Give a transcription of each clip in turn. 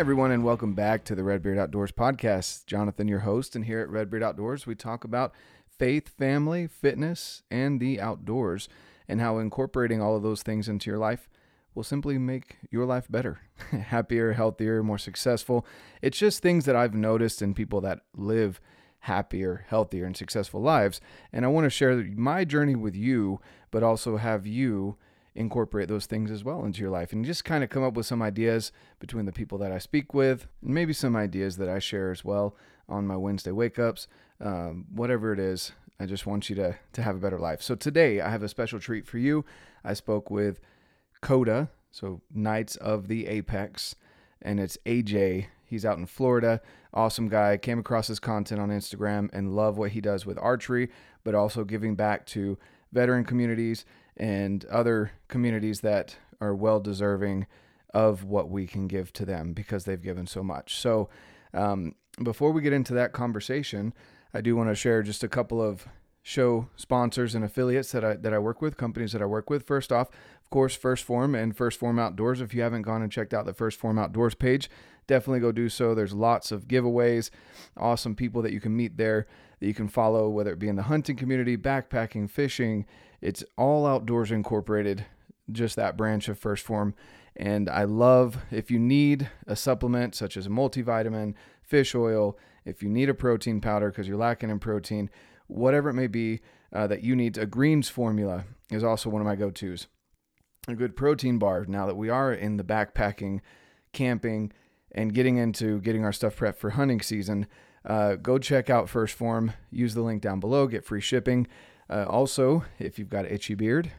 everyone, and welcome back to the Redbeard Outdoors podcast. Jonathan, your host, and here at Redbeard Outdoors, we talk about faith, family, fitness, and the outdoors, and how incorporating all of those things into your life will simply make your life better, happier, healthier, more successful. It's just things that I've noticed in people that live happier, healthier, and successful lives. And I want to share my journey with you, but also have you incorporate those things as well into your life and just kind of come up with some ideas between the people that I speak with, and maybe some ideas that I share as well on my Wednesday wake ups, um, whatever it is. I just want you to, to have a better life. So today I have a special treat for you. I spoke with CODA, so Knights of the Apex, and it's AJ. He's out in Florida. Awesome guy. Came across his content on Instagram and love what he does with archery, but also giving back to veteran communities and other communities that are well deserving of what we can give to them because they've given so much. So, um, before we get into that conversation, I do want to share just a couple of show sponsors and affiliates that I that I work with, companies that I work with. First off, of course, 1st Form and 1st Form Outdoors. If you haven't gone and checked out the 1st Form Outdoors page, definitely go do so. There's lots of giveaways, awesome people that you can meet there that you can follow, whether it be in the hunting community, backpacking, fishing. It's all outdoors incorporated, just that branch of 1st Form. And I love if you need a supplement such as a multivitamin, fish oil, if you need a protein powder because you're lacking in protein, whatever it may be uh, that you need, a greens formula is also one of my go tos. A good protein bar now that we are in the backpacking, camping, and getting into getting our stuff prepped for hunting season. Uh, go check out 1st Form. Use the link down below, get free shipping. Uh, also, if you've got itchy beard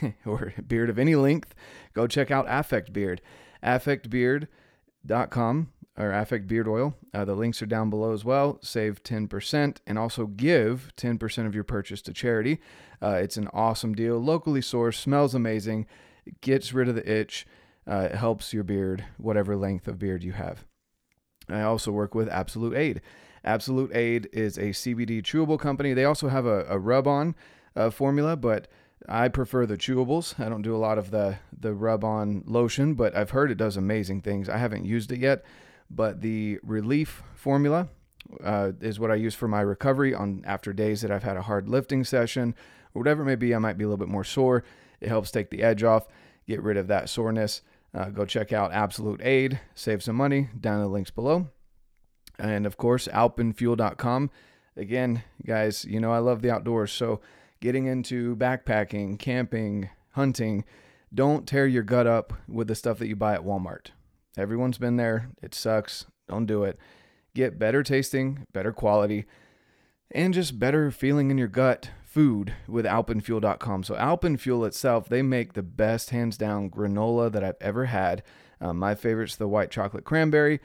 or beard of any length, go check out Affect Beard. AffectBeard.com or Affect Beard Oil. Uh, the links are down below as well. Save 10% and also give 10% of your purchase to charity. Uh, it's an awesome deal. Locally sourced, smells amazing, gets rid of the itch, uh, it helps your beard, whatever length of beard you have. I also work with Absolute Aid. Absolute Aid is a CBD chewable company. They also have a, a rub on uh, formula, but I prefer the chewables. I don't do a lot of the, the rub on lotion, but I've heard it does amazing things. I haven't used it yet, but the relief formula uh, is what I use for my recovery on after days that I've had a hard lifting session or whatever it may be. I might be a little bit more sore. It helps take the edge off, get rid of that soreness. Uh, go check out Absolute Aid, save some money down in the links below. And of course, alpenfuel.com. Again, guys, you know I love the outdoors. So getting into backpacking, camping, hunting, don't tear your gut up with the stuff that you buy at Walmart. Everyone's been there. It sucks. Don't do it. Get better tasting, better quality, and just better feeling in your gut food with alpenfuel.com. So Alpenfuel itself, they make the best hands down granola that I've ever had. Um, my favorite's the white chocolate cranberry,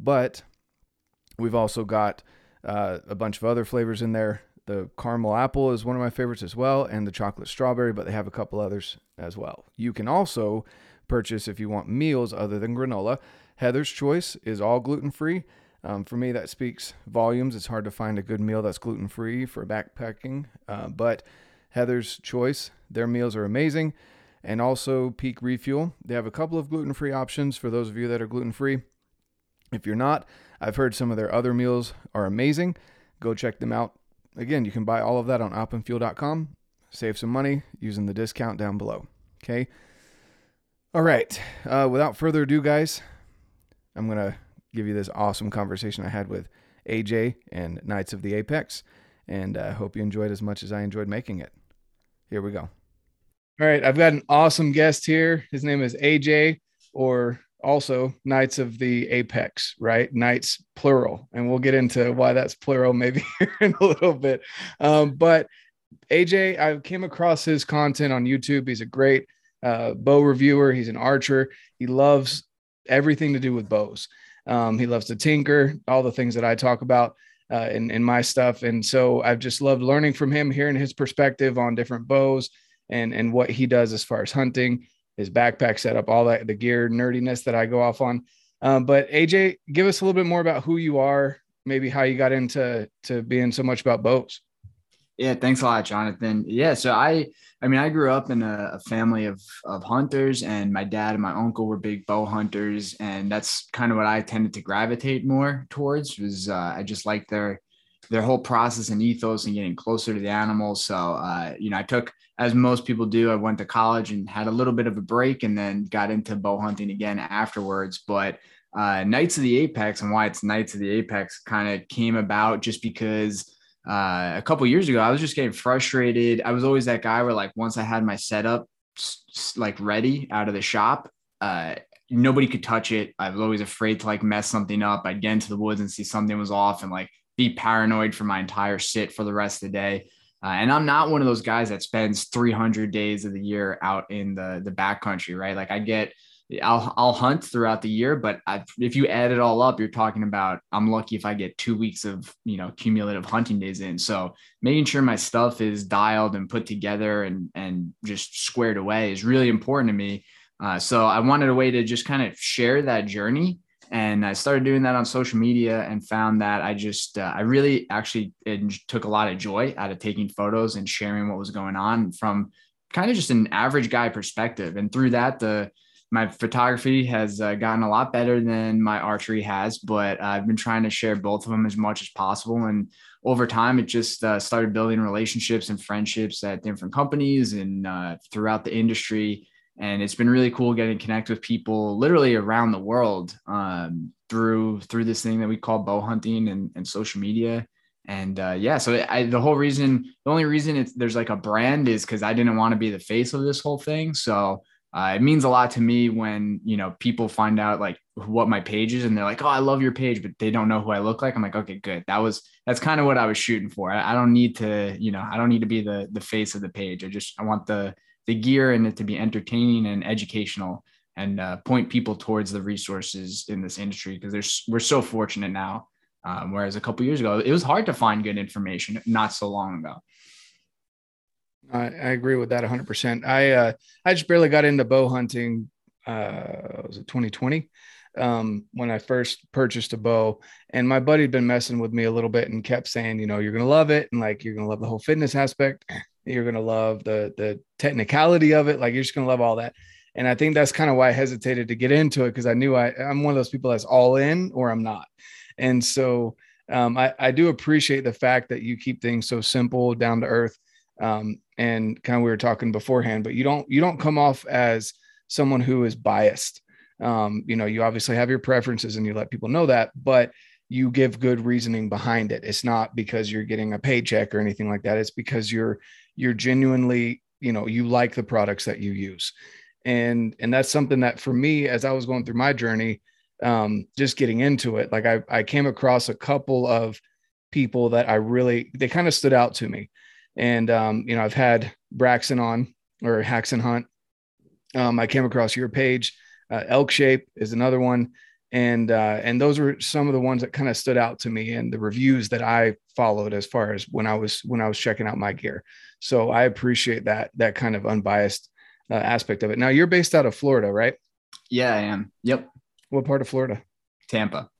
but we've also got uh, a bunch of other flavors in there. The caramel apple is one of my favorites as well, and the chocolate strawberry, but they have a couple others as well. You can also purchase if you want meals other than granola. Heather's Choice is all gluten free. Um, for me, that speaks volumes. It's hard to find a good meal that's gluten free for backpacking, uh, but Heather's Choice, their meals are amazing. And also Peak Refuel. They have a couple of gluten free options for those of you that are gluten free. If you're not, I've heard some of their other meals are amazing. Go check them out. Again, you can buy all of that on alpenfuel.com. Save some money using the discount down below. Okay. All right. Uh, without further ado, guys, I'm going to give you this awesome conversation I had with AJ and Knights of the Apex. And I uh, hope you enjoyed as much as I enjoyed making it. Here we go. All right. I've got an awesome guest here. His name is AJ, or also Knights of the Apex, right? Knights plural. And we'll get into why that's plural maybe in a little bit. Um, but AJ, I came across his content on YouTube. He's a great uh, bow reviewer, he's an archer. He loves everything to do with bows. Um, he loves to tinker, all the things that I talk about uh, in, in my stuff. And so I've just loved learning from him, hearing his perspective on different bows and, and what he does as far as hunting, his backpack setup, all that, the gear nerdiness that I go off on. Um, but AJ, give us a little bit more about who you are, maybe how you got into to being so much about bows. Yeah, thanks a lot, Jonathan. Yeah, so I, I mean, I grew up in a, a, family of of hunters, and my dad and my uncle were big bow hunters, and that's kind of what I tended to gravitate more towards. Was uh, I just like their their whole process and ethos and getting closer to the animals. So, uh, you know, I took, as most people do, I went to college and had a little bit of a break, and then got into bow hunting again afterwards. But uh, Knights of the Apex and why it's Knights of the Apex kind of came about just because uh, a couple years ago, I was just getting frustrated. I was always that guy where like once I had my setup like ready out of the shop, uh, nobody could touch it. I was always afraid to like mess something up. I'd get into the woods and see something was off and like be paranoid for my entire sit for the rest of the day. Uh, and I'm not one of those guys that spends 300 days of the year out in the the backcountry, right? Like I get I'll I'll hunt throughout the year, but I, if you add it all up, you're talking about I'm lucky if I get two weeks of you know cumulative hunting days in. So making sure my stuff is dialed and put together and and just squared away is really important to me. Uh, so I wanted a way to just kind of share that journey, and I started doing that on social media and found that I just uh, I really actually took a lot of joy out of taking photos and sharing what was going on from kind of just an average guy perspective, and through that the my photography has uh, gotten a lot better than my archery has, but I've been trying to share both of them as much as possible. And over time, it just uh, started building relationships and friendships at different companies and uh, throughout the industry. And it's been really cool getting to connect with people literally around the world um, through through this thing that we call bow hunting and, and social media. And uh, yeah, so I, the whole reason, the only reason it's there's like a brand is because I didn't want to be the face of this whole thing. So uh, it means a lot to me when you know people find out like what my page is and they're like oh i love your page but they don't know who i look like i'm like okay good that was that's kind of what i was shooting for I, I, don't need to you know i don't need to be the the face of the page i just i want the the gear and it to be entertaining and educational and uh, point people towards the resources in this industry because there's we're so fortunate now um, whereas a couple years ago it was hard to find good information not so long ago I, I agree with that 100%. I uh, I just barely got into bow hunting. Uh, was it 2020? Um, when I first purchased a bow, and my buddy had been messing with me a little bit and kept saying, you know, you're gonna love it, and like you're gonna love the whole fitness aspect. You're gonna love the the technicality of it. Like you're just gonna love all that. And I think that's kind of why I hesitated to get into it because I knew I, I'm one of those people that's all in or I'm not. And so um, I, I do appreciate the fact that you keep things so simple, down to earth. Um, and kind of we were talking beforehand, but you don't you don't come off as someone who is biased. Um, you know, you obviously have your preferences and you let people know that, but you give good reasoning behind it. It's not because you're getting a paycheck or anything like that. It's because you're you're genuinely, you know, you like the products that you use. And and that's something that for me, as I was going through my journey, um, just getting into it, like I, I came across a couple of people that I really they kind of stood out to me. And, um, you know, I've had Braxton on or Haxon Hunt. Um, I came across your page. Uh, Elk Shape is another one. And, uh, and those were some of the ones that kind of stood out to me and the reviews that I followed as far as when I was, when I was checking out my gear. So I appreciate that, that kind of unbiased uh, aspect of it. Now you're based out of Florida, right? Yeah, I am. Yep. What part of Florida? Tampa.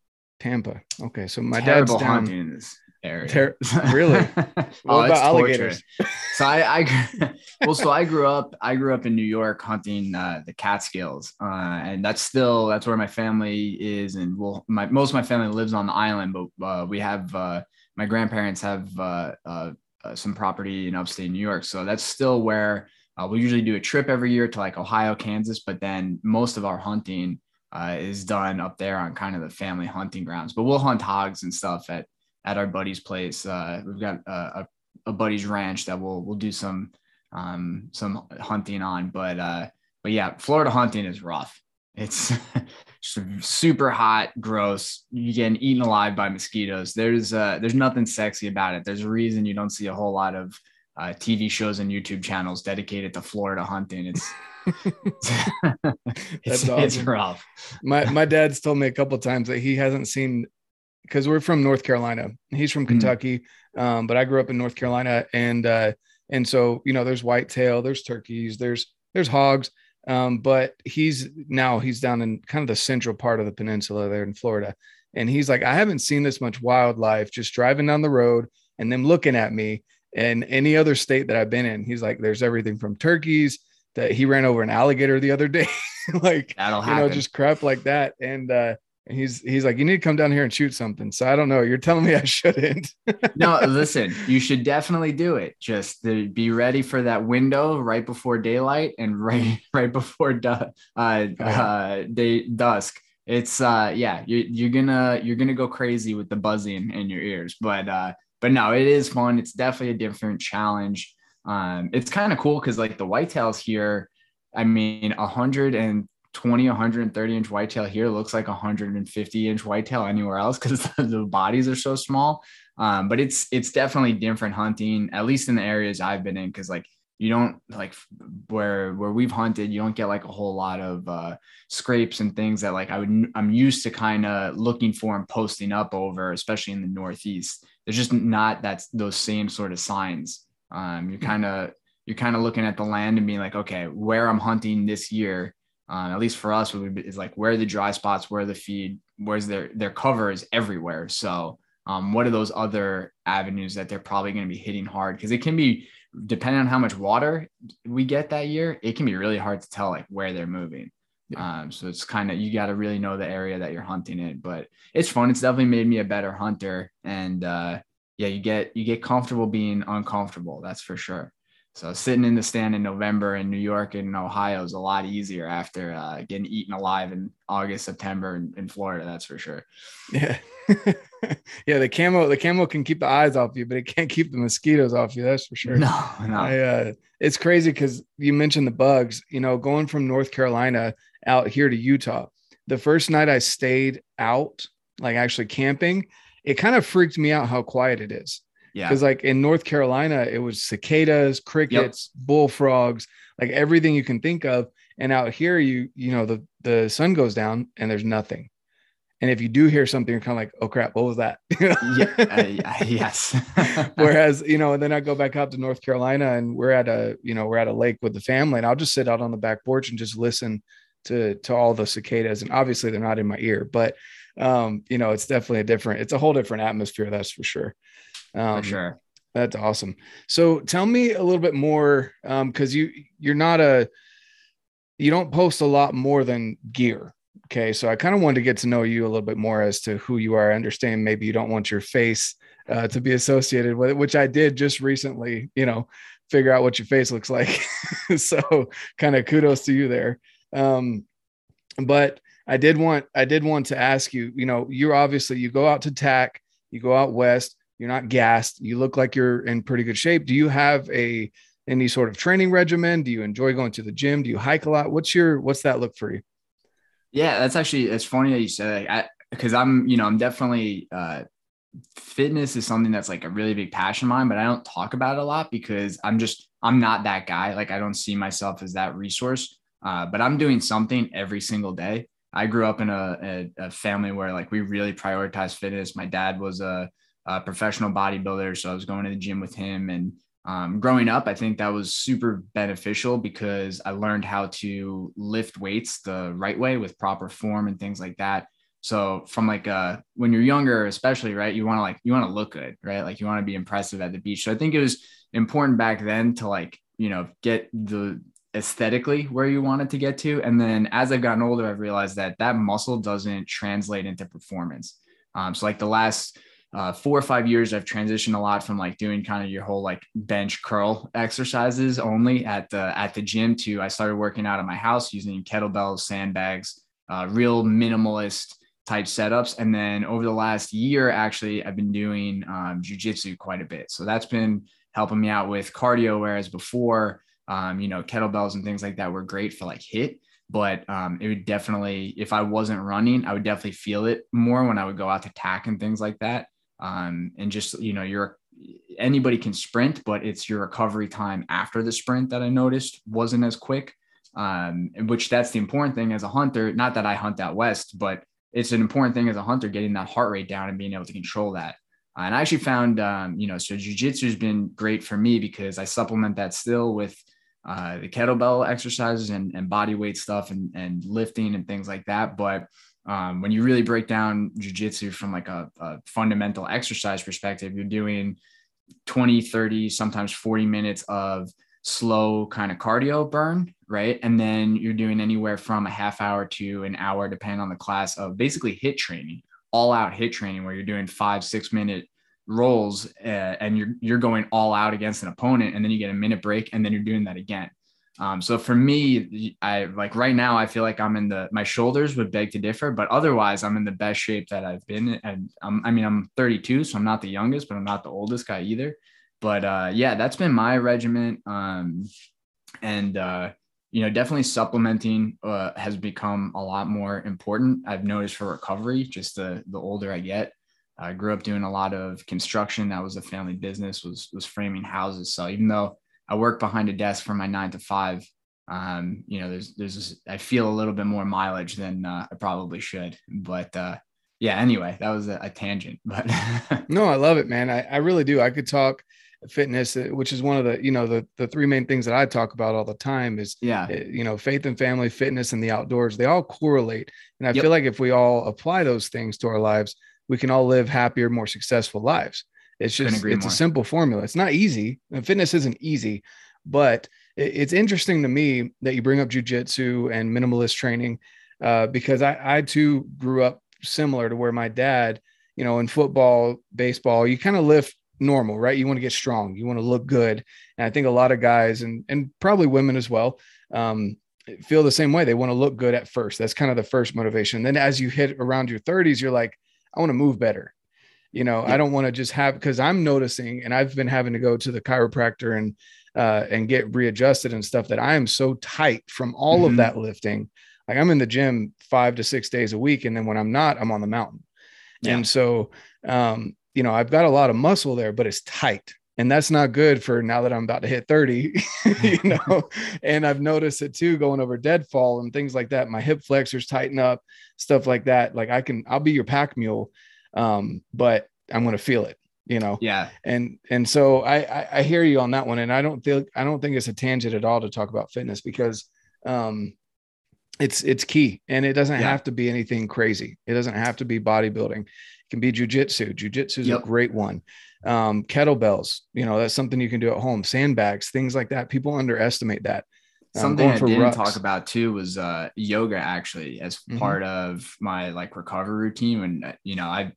Tampa. Okay, so my Terrible dad's down. hunting in this area. Ter- really? oh, what about alligators? so I, I, well, so I grew up. I grew up in New York hunting uh, the Catskills, uh, and that's still that's where my family is. And well, my most of my family lives on the island, but uh, we have uh, my grandparents have uh, uh, some property in upstate New York, so that's still where we usually do a trip every year to like Ohio, Kansas. But then most of our hunting. is done up there on kind of the family hunting grounds, but we'll hunt hogs and stuff at at our buddy's place. Uh, we've got a, a, a, buddy's ranch that we'll we'll do some um, some hunting on, but uh, but yeah, Florida hunting is rough. It's super hot, gross. You get eaten alive by mosquitoes. There's uh, there's nothing sexy about it. There's a reason you don't see a whole lot of uh, TV shows and YouTube channels dedicated to Florida hunting. It's it's, awesome. it's rough. My my dad's told me a couple times that he hasn't seen because we're from North Carolina. He's from hmm. Kentucky, mm. um, but I grew up in North Carolina, and uh, and so you know, there's whitetail, there's turkeys, there's there's hogs, um, but he's now he's down in kind of the central part of the peninsula there in Florida, and he's like, I haven't seen this much wildlife just driving down the road and them looking at me And any other state that I've been in, he's like, there's everything from turkeys that he ran over an alligator the other day, like That'll you know, just crap like that. And uh, he's he's like, you need to come down here and shoot something. So I don't know. You're telling me I shouldn't. no, listen, you should definitely do it. Just to be ready for that window right before daylight and right right before du- uh, uh, day dusk. It's uh yeah, you, you're gonna you're gonna go crazy with the buzzing in your ears, but uh but no, it is fun. It's definitely a different challenge. Um, it's kind of cool because like the whitetails here, I mean, 120, 130 inch whitetail here looks like 150 inch whitetail anywhere else because the bodies are so small. Um, but it's it's definitely different hunting, at least in the areas I've been in, because like you don't like where where we've hunted, you don't get like a whole lot of uh, scrapes and things that like I would I'm used to kind of looking for and posting up over, especially in the Northeast. There's just not that's those same sort of signs. Um, you're kind of you're kind of looking at the land and being like, okay, where I'm hunting this year, um, at least for us, would be, is like where are the dry spots, where are the feed, where's their their cover is everywhere. So um, what are those other avenues that they're probably going to be hitting hard? Because it can be depending on how much water we get that year, it can be really hard to tell like where they're moving. Yeah. Um, so it's kind of you got to really know the area that you're hunting in. But it's fun. It's definitely made me a better hunter, and uh, yeah, you get you get comfortable being uncomfortable. That's for sure. So sitting in the stand in November in New York and Ohio is a lot easier after uh, getting eaten alive in August, September in, in Florida. That's for sure. Yeah. yeah, the camo the camo can keep the eyes off you, but it can't keep the mosquitoes off you. That's for sure. No, no. I, uh, it's crazy because you mentioned the bugs. You know, going from North Carolina out here to Utah, the first night I stayed out, like actually camping, it kind of freaked me out how quiet it is. Yeah. Because like in North Carolina, it was cicadas, crickets, bullfrogs, like everything you can think of. And out here, you you know the the sun goes down and there's nothing. And if you do hear something, you're kind of like, oh crap, what was that? yeah, uh, yes. Whereas, you know, and then I go back out to North Carolina and we're at a, you know, we're at a lake with the family and I'll just sit out on the back porch and just listen to to all the cicadas. And obviously they're not in my ear, but um, you know, it's definitely a different, it's a whole different atmosphere, that's for sure. Um for sure. that's awesome. So tell me a little bit more, um, because you you're not a you don't post a lot more than gear. Okay, so I kind of wanted to get to know you a little bit more as to who you are. I understand maybe you don't want your face uh, to be associated with it, which I did just recently. You know, figure out what your face looks like. so kind of kudos to you there. Um, but I did want I did want to ask you. You know, you're obviously you go out to TAC, you go out west. You're not gassed. You look like you're in pretty good shape. Do you have a any sort of training regimen? Do you enjoy going to the gym? Do you hike a lot? What's your what's that look for you? Yeah, that's actually it's funny that you said that because I'm you know I'm definitely uh, fitness is something that's like a really big passion of mine, but I don't talk about it a lot because I'm just I'm not that guy. Like I don't see myself as that resource. Uh, but I'm doing something every single day. I grew up in a, a, a family where like we really prioritize fitness. My dad was a, professional bodybuilder, so I was going to the gym with him and um, growing up, I think that was super beneficial because I learned how to lift weights the right way with proper form and things like that. So from like uh when you're younger, especially right, you want to like you want to look good, right? Like you want to be impressive at the beach. So I think it was important back then to like you know get the aesthetically where you wanted to get to. And then as I've gotten older, I've realized that that muscle doesn't translate into performance. Um, so like the last uh, four or five years, I've transitioned a lot from like doing kind of your whole like bench curl exercises only at the at the gym to I started working out at my house using kettlebells, sandbags, uh, real minimalist type setups. And then over the last year, actually, I've been doing um, jujitsu quite a bit. So that's been helping me out with cardio. Whereas before, um, you know, kettlebells and things like that were great for like HIIT, but um, it would definitely, if I wasn't running, I would definitely feel it more when I would go out to TAC and things like that. Um, and just, you know, you're anybody can sprint, but it's your recovery time after the sprint that I noticed wasn't as quick. Um, which that's the important thing as a hunter. Not that I hunt out west, but it's an important thing as a hunter getting that heart rate down and being able to control that. And I actually found, um, you know, so jujitsu has been great for me because I supplement that still with uh, the kettlebell exercises and, and body weight stuff and, and lifting and things like that. But um, when you really break down jujitsu from like a, a fundamental exercise perspective, you're doing 20, 30, sometimes 40 minutes of slow kind of cardio burn, right? And then you're doing anywhere from a half hour to an hour, depending on the class of basically HIIT training, all out HIIT training, where you're doing five, six minute rolls uh, and you're you're going all out against an opponent, and then you get a minute break, and then you're doing that again. Um, so for me, I like right now, I feel like I'm in the, my shoulders would beg to differ, but otherwise I'm in the best shape that I've been. And I mean, I'm 32, so I'm not the youngest, but I'm not the oldest guy either. But uh, yeah, that's been my regiment. Um, and, uh, you know, definitely supplementing uh, has become a lot more important. I've noticed for recovery, just the, the older I get. I grew up doing a lot of construction. That was a family business, was, was framing houses. So even though I work behind a desk for my nine to five. Um, you know, there's there's I feel a little bit more mileage than uh, I probably should, but uh, yeah. Anyway, that was a, a tangent, but no, I love it, man. I, I really do. I could talk fitness, uh, which is one of the you know the the three main things that I talk about all the time is yeah uh, you know faith and family, fitness, and the outdoors. They all correlate, and I yep. feel like if we all apply those things to our lives, we can all live happier, more successful lives. It's just it's more. a simple formula. It's not easy. And fitness isn't easy, but it's interesting to me that you bring up jujitsu and minimalist training uh, because I, I too grew up similar to where my dad, you know, in football, baseball, you kind of lift normal, right? You want to get strong, you want to look good, and I think a lot of guys and and probably women as well um, feel the same way. They want to look good at first. That's kind of the first motivation. Then as you hit around your 30s, you're like, I want to move better you know yeah. i don't want to just have because i'm noticing and i've been having to go to the chiropractor and uh, and get readjusted and stuff that i am so tight from all mm-hmm. of that lifting like i'm in the gym five to six days a week and then when i'm not i'm on the mountain yeah. and so um, you know i've got a lot of muscle there but it's tight and that's not good for now that i'm about to hit 30 you know and i've noticed it too going over deadfall and things like that my hip flexors tighten up stuff like that like i can i'll be your pack mule um, but I'm going to feel it, you know? Yeah. And, and so I, I, I, hear you on that one. And I don't feel, I don't think it's a tangent at all to talk about fitness because, um, it's, it's key and it doesn't yeah. have to be anything crazy. It doesn't have to be bodybuilding. It can be jujitsu. Jujitsu is yep. a great one. Um, kettlebells, you know, that's something you can do at home, sandbags, things like that. People underestimate that. Um, Something I didn't rucks. talk about too was uh, yoga actually as mm-hmm. part of my like recovery routine. And uh, you know, I,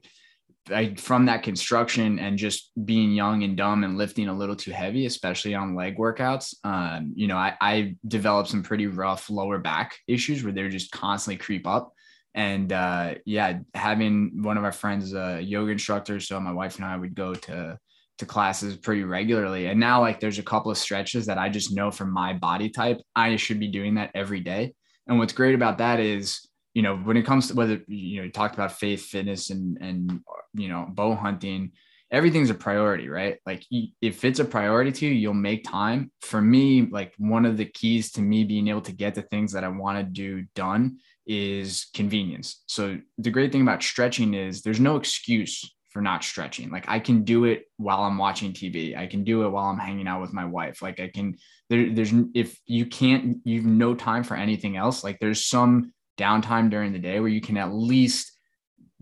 I from that construction and just being young and dumb and lifting a little too heavy, especially on leg workouts. Um, you know, I, I developed some pretty rough lower back issues where they're just constantly creep up. And uh, yeah, having one of our friends, a yoga instructor, so my wife and I would go to to classes pretty regularly. And now, like, there's a couple of stretches that I just know from my body type, I should be doing that every day. And what's great about that is, you know, when it comes to whether, you know, you talked about faith, fitness, and, and, you know, bow hunting, everything's a priority, right? Like, if it's a priority to you, you'll make time. For me, like, one of the keys to me being able to get the things that I want to do done is convenience. So, the great thing about stretching is there's no excuse for not stretching. Like I can do it while I'm watching TV. I can do it while I'm hanging out with my wife. Like I can there, there's if you can't you've no time for anything else, like there's some downtime during the day where you can at least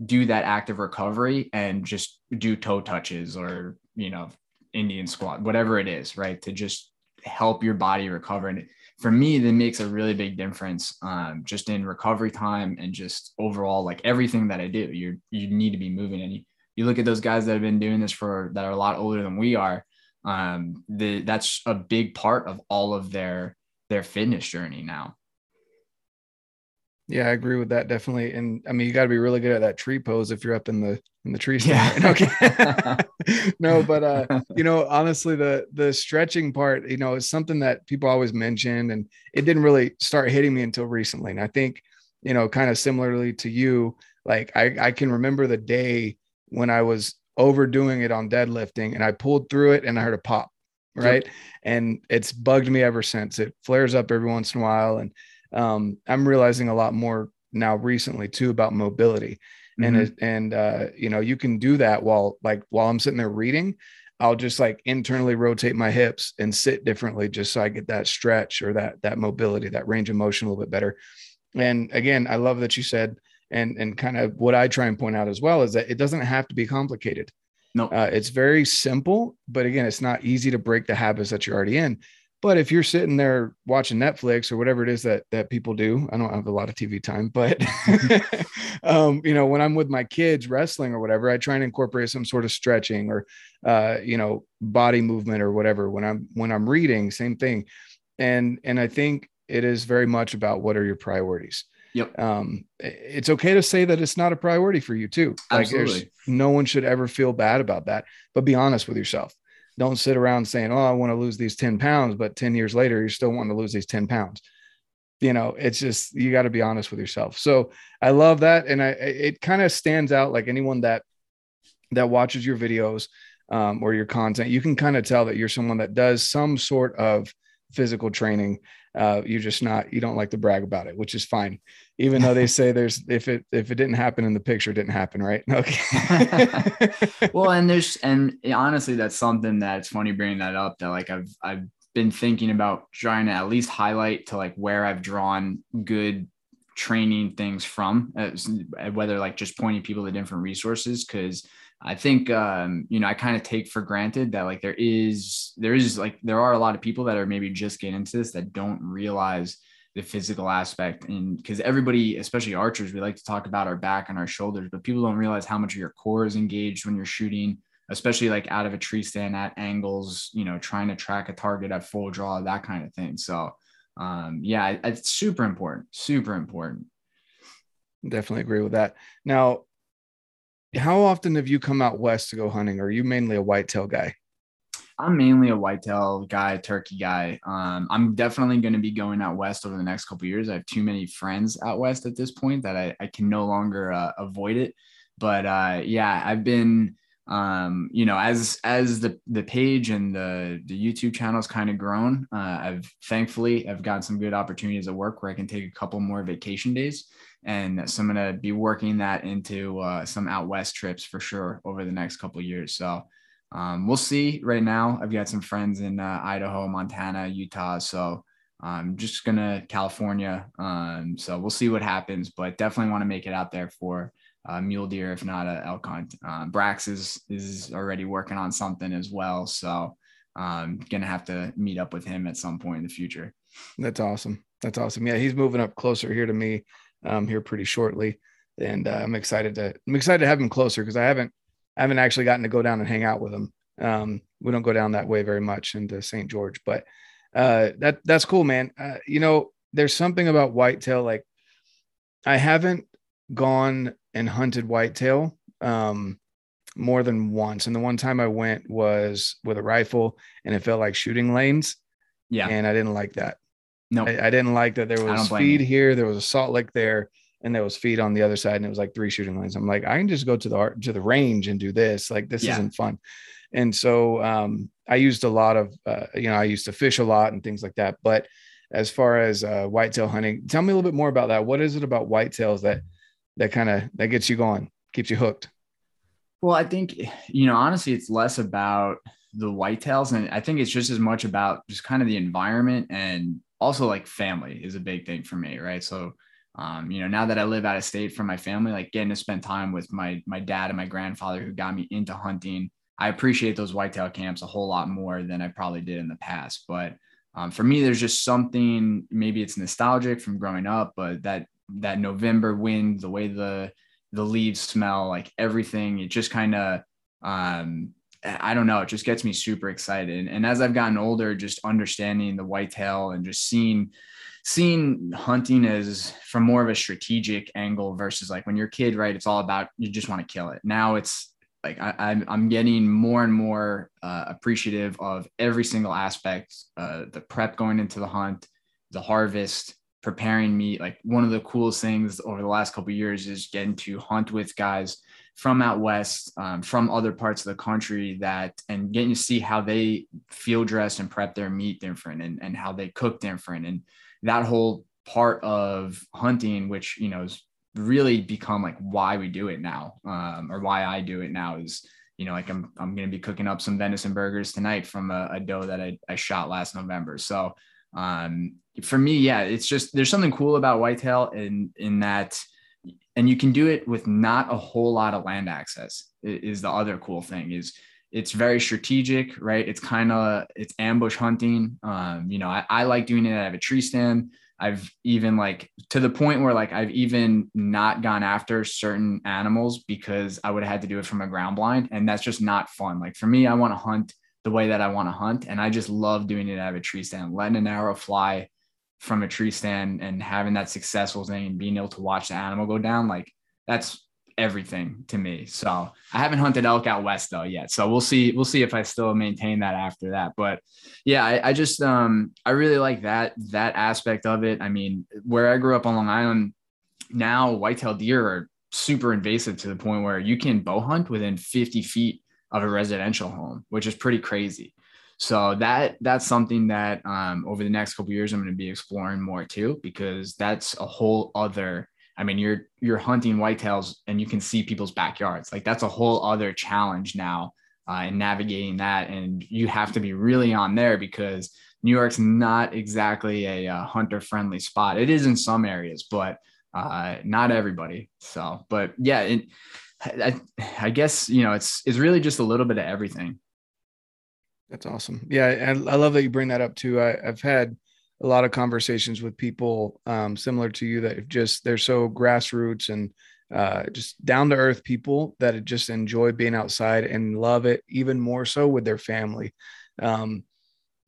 do that active recovery and just do toe touches or, you know, Indian squat, whatever it is, right? To just help your body recover. And for me, that makes a really big difference um, just in recovery time and just overall, like everything that I do, you you need to be moving and you, you look at those guys that have been doing this for that are a lot older than we are. Um, the, that's a big part of all of their their fitness journey now. Yeah, I agree with that definitely. And I mean, you got to be really good at that tree pose if you're up in the in the tree stand. Yeah. Okay. no, but uh, you know, honestly, the the stretching part, you know, is something that people always mentioned, and it didn't really start hitting me until recently. And I think, you know, kind of similarly to you, like I I can remember the day when I was overdoing it on deadlifting and I pulled through it and I heard a pop. Right. Yep. And it's bugged me ever since. It flares up every once in a while. And um, I'm realizing a lot more now recently too about mobility. Mm-hmm. And it, and uh, you know, you can do that while like while I'm sitting there reading, I'll just like internally rotate my hips and sit differently just so I get that stretch or that that mobility, that range of motion a little bit better. And again, I love that you said and and kind of what I try and point out as well is that it doesn't have to be complicated. No, uh, it's very simple, but again, it's not easy to break the habits that you're already in. But if you're sitting there watching Netflix or whatever it is that that people do, I don't have a lot of TV time, but um, you know, when I'm with my kids wrestling or whatever, I try and incorporate some sort of stretching or uh, you know, body movement or whatever. When I'm when I'm reading, same thing. And and I think it is very much about what are your priorities. Yep. Um, it's okay to say that it's not a priority for you too. Like Absolutely. there's no one should ever feel bad about that, but be honest with yourself. Don't sit around saying, Oh, I want to lose these 10 pounds, but 10 years later, you're still wanting to lose these 10 pounds. You know, it's just, you got to be honest with yourself. So I love that. And I, it kind of stands out like anyone that, that watches your videos um, or your content, you can kind of tell that you're someone that does some sort of physical training. Uh, you're just not, you don't like to brag about it, which is fine. Even though they say there's, if it, if it didn't happen in the picture, it didn't happen. Right. Okay. well, and there's, and honestly, that's something that's funny bringing that up that like I've, I've been thinking about trying to at least highlight to like where I've drawn good training things from, whether like just pointing people to different resources. Cause I think um, you know I kind of take for granted that like there is there is like there are a lot of people that are maybe just getting into this that don't realize the physical aspect and because everybody especially archers we like to talk about our back and our shoulders but people don't realize how much of your core is engaged when you're shooting especially like out of a tree stand at angles you know trying to track a target at full draw that kind of thing. So um, yeah it's super important super important. Definitely agree with that. Now how often have you come out west to go hunting? Are you mainly a whitetail guy? I'm mainly a whitetail guy, turkey guy. Um, I'm definitely going to be going out west over the next couple years. I have too many friends out west at this point that I, I can no longer uh, avoid it. But uh, yeah, I've been, um, you know, as as the the page and the the YouTube channel's kind of grown. Uh, I've thankfully I've got some good opportunities at work where I can take a couple more vacation days and so I'm gonna be working that into uh, some out west trips for sure over the next couple years. So um, we'll see. Right now, I've got some friends in uh, Idaho, Montana, Utah. So I'm just gonna California. Um, so we'll see what happens, but definitely want to make it out there for uh, mule deer, if not a elk hunt. Uh, Brax is is already working on something as well. So I'm um, gonna have to meet up with him at some point in the future. That's awesome. That's awesome. Yeah, he's moving up closer here to me um, here pretty shortly, and uh, I'm excited to I'm excited to have him closer because I haven't I haven't actually gotten to go down and hang out with him. Um, we don't go down that way very much into St. George, but uh, that that's cool, man. Uh, you know, there's something about whitetail. Like, I haven't gone and hunted whitetail um, more than once, and the one time I went was with a rifle, and it felt like shooting lanes. Yeah, and I didn't like that. No, I, I, didn't like that there was feed you. here, there was a salt lick there, and there was feed on the other side, and it was like three shooting lanes. I'm like, I can just go to the to the range and do this. Like this yeah. isn't fun. And so um, I used a lot of, uh, you know, I used to fish a lot and things like that. But as far as uh, whitetail hunting, tell me a little bit more about that. What is it about whitetails that that kind of that gets you going, keeps you hooked? Well, I think you know, honestly, it's less about the whitetails, and I think it's just as much about just kind of the environment and also like family is a big thing for me, right? So, um, you know, now that I live out of state from my family, like getting to spend time with my my dad and my grandfather who got me into hunting, I appreciate those whitetail camps a whole lot more than I probably did in the past. But um, for me, there's just something maybe it's nostalgic from growing up, but that that November wind, the way the the leaves smell, like everything, it just kind of um, I don't know, it just gets me super excited. And as I've gotten older, just understanding the whitetail and just seeing seeing hunting as from more of a strategic angle versus like when you're a kid, right? It's all about you just want to kill it. Now it's like I, am I'm, I'm getting more and more uh, appreciative of every single aspect, uh, the prep going into the hunt, the harvest, preparing meat. Like one of the coolest things over the last couple years is getting to hunt with guys from out west, um, from other parts of the country that, and getting to see how they field dress and prep their meat different and, and how they cook different. And that whole part of hunting, which, you know, has really become like why we do it now um, or why I do it now is, you know, like I'm, I'm to be cooking up some venison burgers tonight from a, a doe that I, I shot last November. So um, for me, yeah, it's just, there's something cool about whitetail in, in that, and you can do it with not a whole lot of land access is the other cool thing is it's very strategic right it's kind of it's ambush hunting um, you know I, I like doing it I have a tree stand I've even like to the point where like I've even not gone after certain animals because I would have had to do it from a ground blind. And that's just not fun. Like for me, I want to hunt the way that I want to hunt. And I just love doing it out of a tree stand, letting an arrow fly from a tree stand and having that successful thing and being able to watch the animal go down. Like that's everything to me. So I haven't hunted elk out west though yet. So we'll see. We'll see if I still maintain that after that. But yeah, I, I, just um I really like that that aspect of it. I mean, where I grew up on Long Island, now whitetail deer are super invasive to the point where you can bow hunt within 50 feet of a residential home, which is pretty crazy. So that that's something that um, over the next couple years I'm going to be exploring more too, because that's a whole other I mean, you're you're hunting whitetails and you can see people's backyards. Like that's a whole other challenge now uh, in navigating that, and you have to be really on there because New York's not exactly a uh, hunter friendly spot. It is in some areas, but uh, not everybody. So, but yeah, it, I, I guess you know it's it's really just a little bit of everything. That's awesome. Yeah, I, I love that you bring that up too. I, I've had a lot of conversations with people um, similar to you that just they're so grassroots and uh, just down to earth people that just enjoy being outside and love it even more so with their family. Um,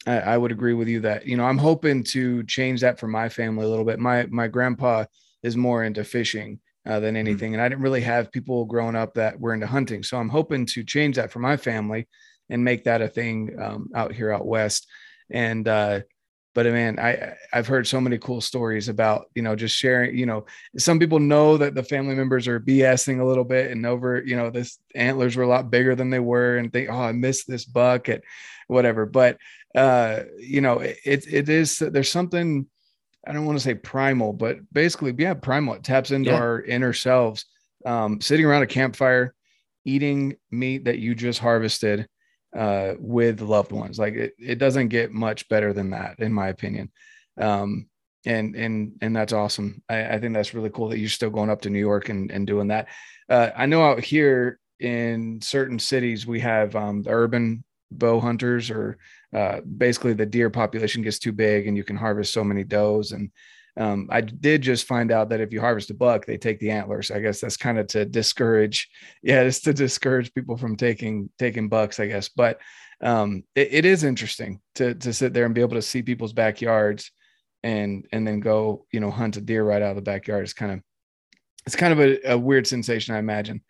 I, I, would agree with you that you know I'm hoping to change that for my family a little bit. My my grandpa is more into fishing uh, than mm-hmm. anything, and I didn't really have people growing up that were into hunting. So I'm hoping to change that for my family and make that a thing um, out here out west. And uh, but uh, man i i've heard so many cool stories about you know just sharing you know some people know that the family members are bsing a little bit and over you know this antlers were a lot bigger than they were and think oh i missed this buck at whatever but uh you know it it is there's something i don't want to say primal but basically yeah primal it taps into yeah. our inner selves um sitting around a campfire eating meat that you just harvested uh, with loved ones. Like it, it doesn't get much better than that, in my opinion. Um, and and and that's awesome. I, I, think that's really cool that you're still going up to New York and, and doing that. Uh, I know out here in certain cities we have um, the urban bow hunters, or uh, basically the deer population gets too big and you can harvest so many does and um, I did just find out that if you harvest a buck, they take the antlers. I guess that's kind of to discourage, yeah, it's to discourage people from taking taking bucks, I guess. But um, it, it is interesting to to sit there and be able to see people's backyards and and then go, you know, hunt a deer right out of the backyard. It's kind of it's kind of a, a weird sensation, I imagine.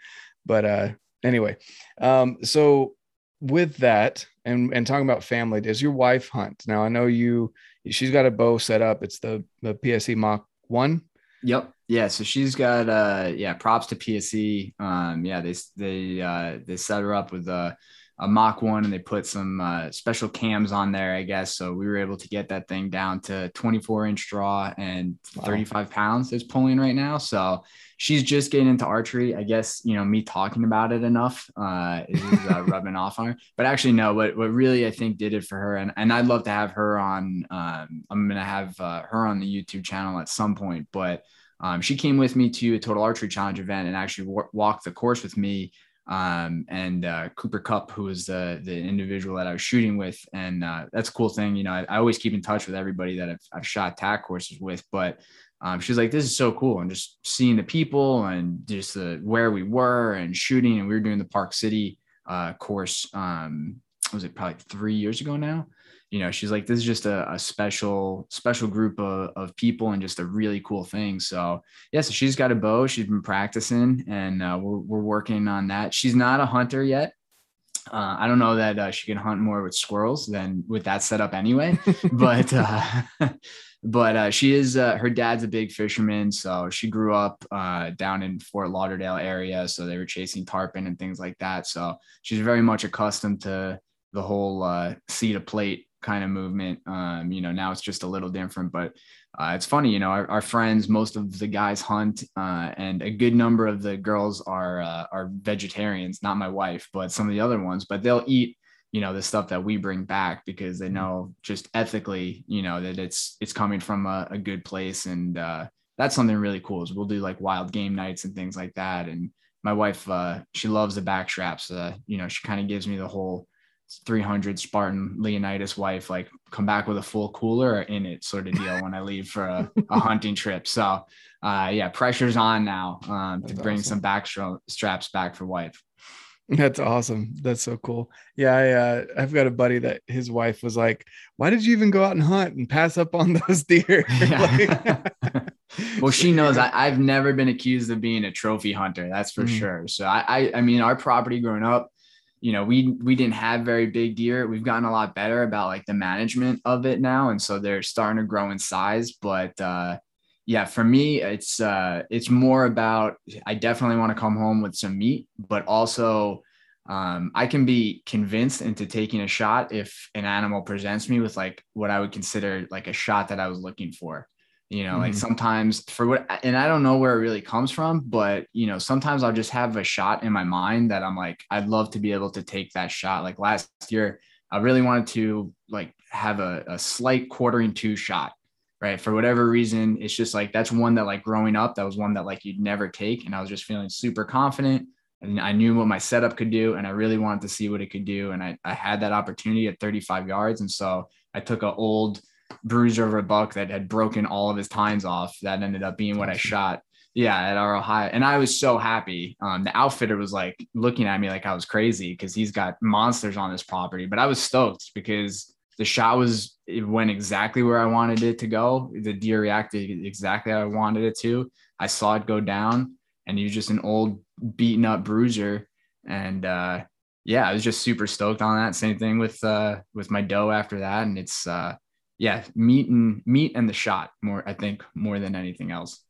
But uh, anyway, um, so with that and and talking about family, does your wife hunt? Now I know you she's got a bow set up. It's the the PSE Mach One. Yep. Yeah. So she's got uh yeah props to PSE. Um yeah they they uh they set her up with a a Mach one and they put some uh, special cams on there, I guess. So we were able to get that thing down to 24 inch draw and 35 pounds is pulling right now. So she's just getting into archery. I guess, you know, me talking about it enough uh, is uh, rubbing off on her. But actually, no, what, what really I think did it for her, and, and I'd love to have her on, um, I'm going to have uh, her on the YouTube channel at some point. But um, she came with me to a Total Archery Challenge event and actually w- walked the course with me. Um, and uh, Cooper Cup, who was the the individual that I was shooting with, and uh, that's a cool thing. You know, I, I, always keep in touch with everybody that I've, I've shot TAC courses with, but um, she's like, this is so cool. And just seeing the people and just the, where we were and shooting. And we were doing the Park City uh, course. Um, was it probably three years ago now? You know, she's like, this is just a, a special, special group of, of people and just a really cool thing. So, yeah, so she's got a bow. She's been practicing and uh, we're, we're working on that. She's not a hunter yet. Uh, I don't know that uh, she can hunt more with squirrels than with that setup anyway, but uh, but uh, she is uh, her dad's a big fisherman so she grew up uh, down in fort lauderdale area so they were chasing tarpon and things like that so she's very much accustomed to the whole uh, sea to plate kind of movement um, you know now it's just a little different but uh, it's funny you know our, our, friends most of the guys hunt uh, and a good number of the girls are are vegetarians not my wife but some of the other ones but they'll eat you know the stuff that we bring back because they mm-hmm. know just ethically you know that it's it's coming from a, a good place and uh, that's something really cool. Is we'll do like wild game nights and things like that. And my wife, uh, she loves the back straps. Uh, you know, she kind of gives me the whole 300 Spartan Leonidas wife, like come back with a full cooler in it sort of deal when I leave for a, a hunting trip. So, uh, yeah, pressure's on now um, to bring awesome. some back straps back for wife. That's awesome. That's so cool. Yeah, I, uh, I've got a buddy that his wife was like, "Why did you even go out and hunt and pass up on those deer?" well, she knows I, have never been accused of being a trophy hunter. That's for mm-hmm. sure. So I, I, I mean, our property growing up, you know, we we didn't have very big deer. We've gotten a lot better about like the management of it now, and so they're starting to grow in size. But uh, yeah, for me, it's uh, it's more about I definitely want to come home with some meat, but also um, I can be convinced into taking a shot if an animal presents me with like what I would consider like a shot that I was looking for you know mm-hmm. like sometimes for what and i don't know where it really comes from but you know sometimes i'll just have a shot in my mind that i'm like i'd love to be able to take that shot like last year i really wanted to like have a, a slight quartering to shot right for whatever reason it's just like that's one that like growing up that was one that like you'd never take and i was just feeling super confident and i knew what my setup could do and i really wanted to see what it could do and i, I had that opportunity at 35 yards and so i took an old bruiser of a buck that had broken all of his tines off. That ended up being what I shot. Yeah, at our Ohio, and I was so happy. Um, the outfitter was like looking at me like I was crazy because he's got monsters on his property, but I was stoked because the shot was it went exactly where I wanted it to go. The deer reacted exactly how I wanted it to. I saw it go down, and he was just an old beaten up bruiser, and uh, yeah, I was just super stoked on that. Same thing with uh, with my doe after that, and it's uh, yeah, meat and meat and the shot more, I think, more than anything else.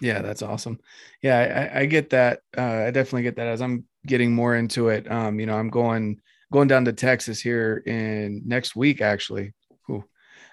Yeah, that's awesome. Yeah, I, I get that. Uh, I definitely get that as I'm getting more into it. Um, you know, I'm going going down to Texas here in next week actually. Ooh,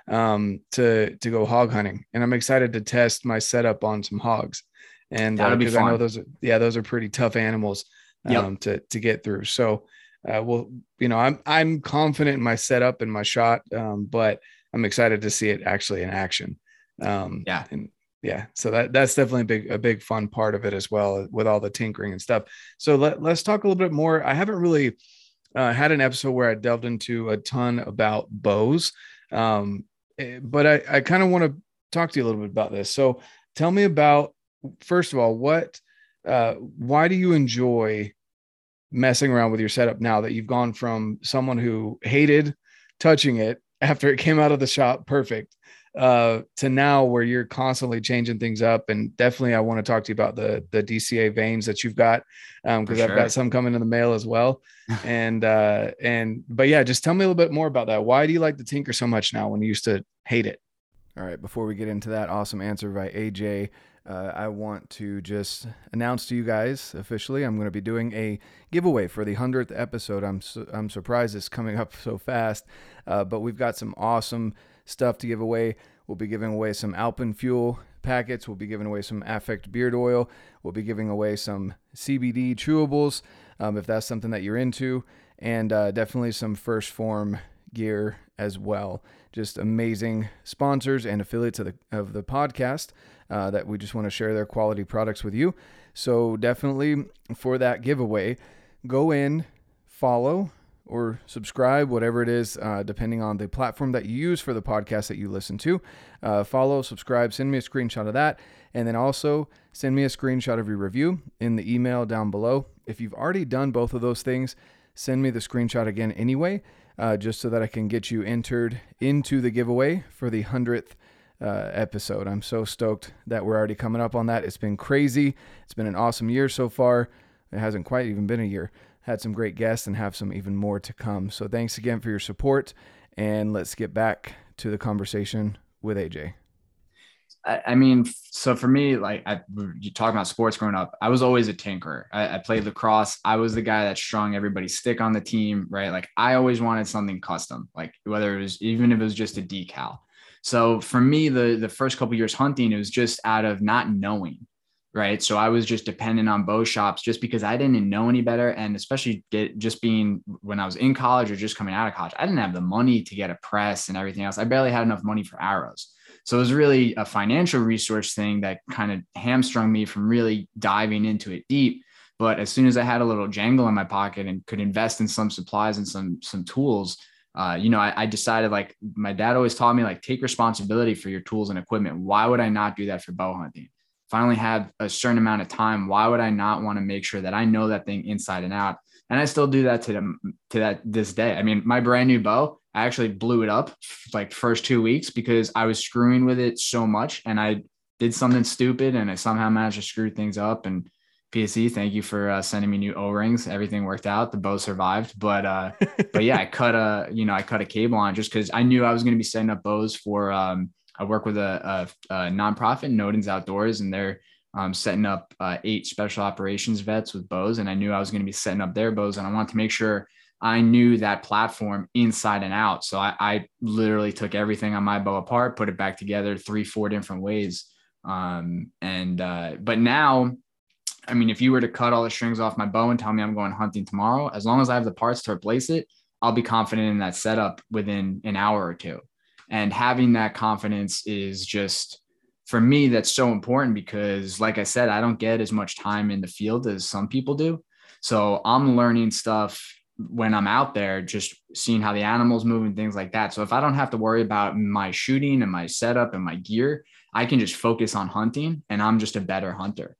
um, to to go hog hunting, and I'm excited to test my setup on some hogs. And because uh, I know those, are, yeah, those are pretty tough animals um, yep. to to get through. So, uh, well, you know, I'm I'm confident in my setup and my shot, um, but I'm excited to see it actually in action. Um, yeah. And yeah, so that that's definitely a big a big fun part of it as well with all the tinkering and stuff. So let, let's talk a little bit more. I haven't really uh, had an episode where I delved into a ton about bows, um, eh, but I, I kind of want to talk to you a little bit about this. So tell me about first of all what uh, why do you enjoy messing around with your setup now that you've gone from someone who hated touching it after it came out of the shop perfect uh, to now where you're constantly changing things up and definitely i want to talk to you about the the dca vanes that you've got um because sure. i've got some coming in the mail as well. And uh and but yeah just tell me a little bit more about that. Why do you like the tinker so much now when you used to hate it? All right before we get into that awesome answer by aj uh, I want to just announce to you guys officially I'm going to be doing a giveaway for the 100th episode. I'm, su- I'm surprised it's coming up so fast, uh, but we've got some awesome stuff to give away. We'll be giving away some Alpenfuel packets. We'll be giving away some Affect beard oil. We'll be giving away some CBD chewables um, if that's something that you're into, and uh, definitely some 1st Phorm gear as well. Just amazing sponsors and affiliates of the of the podcast uh, that we just want to share their quality products with you. So definitely for that giveaway, go in, follow or subscribe, whatever it is, uh, depending on the platform that you use for the podcast that you listen to. Uh, follow, subscribe, send me a screenshot of that, and then also send me a screenshot of your review in the email down below. If you've already done both of those things, send me the screenshot again anyway, uh, just so that I can get you entered into the giveaway for the 100th uh, episode. I'm so stoked that we're already coming up on that. It's been crazy. It's been an awesome year so far. It hasn't quite even been a year. Had some great guests and have some even more to come. So thanks again for your support. And let's get back to the conversation with AJ. I, mean, so for me, like I, you talk about sports growing up, I was always a tinkerer. I, I, played lacrosse. I was the guy that strung everybody's stick on the team, right? Like I always wanted something custom, like whether it was even if it was just a decal. So for me, the the first couple years hunting, it was just out of not knowing, right? So I was just dependent on bow shops just because I didn't know any better, and especially get, just being when I was in college or just coming out of college, I didn't have the money to get a press and everything else. I barely had enough money for arrows. So it was really a financial resource thing that kind of hamstrung me from really diving into it deep. But as soon as I had a little jangle in my pocket and could invest in some supplies and some some tools, uh, you know, I, I, decided like my dad always taught me like take responsibility for your tools and equipment. Why would I not do that for bow hunting? If I only have a certain amount of time, why would I not want to make sure that I know that thing inside and out? And I still do that to them to that this day. I mean, my brand new bow, I actually blew it up like first two weeks because I was screwing with it so much and I did something stupid and I somehow managed to screw things up. And PSE, thank you for uh, sending me new O-rings. Everything worked out. The bow survived, but uh, but yeah, I cut a you know I cut a cable on just because I knew I was going to be setting up bows for. Um, I work with a, a, a nonprofit, Nodens Outdoors, and they're um, setting up uh, eight special operations vets with bows, and I knew I was going to be setting up their bows, and I wanted to make sure I knew that platform inside and out. So I, I literally took everything on my bow apart, put it back together three, four different ways. Um, and uh, but now, I mean, if you were to cut all the strings off my bow and tell me I'm going hunting tomorrow, as long as I have the parts to replace it, I'll be confident in that setup within an hour or two. And having that confidence is just for me, that's so important because, like I said, I don't get as much time in the field as some people do. So I'm learning stuff when I'm out there, just seeing how the animals move and things like that. So if I don't have to worry about my shooting and my setup and my gear, I can just focus on hunting and I'm just a better hunter.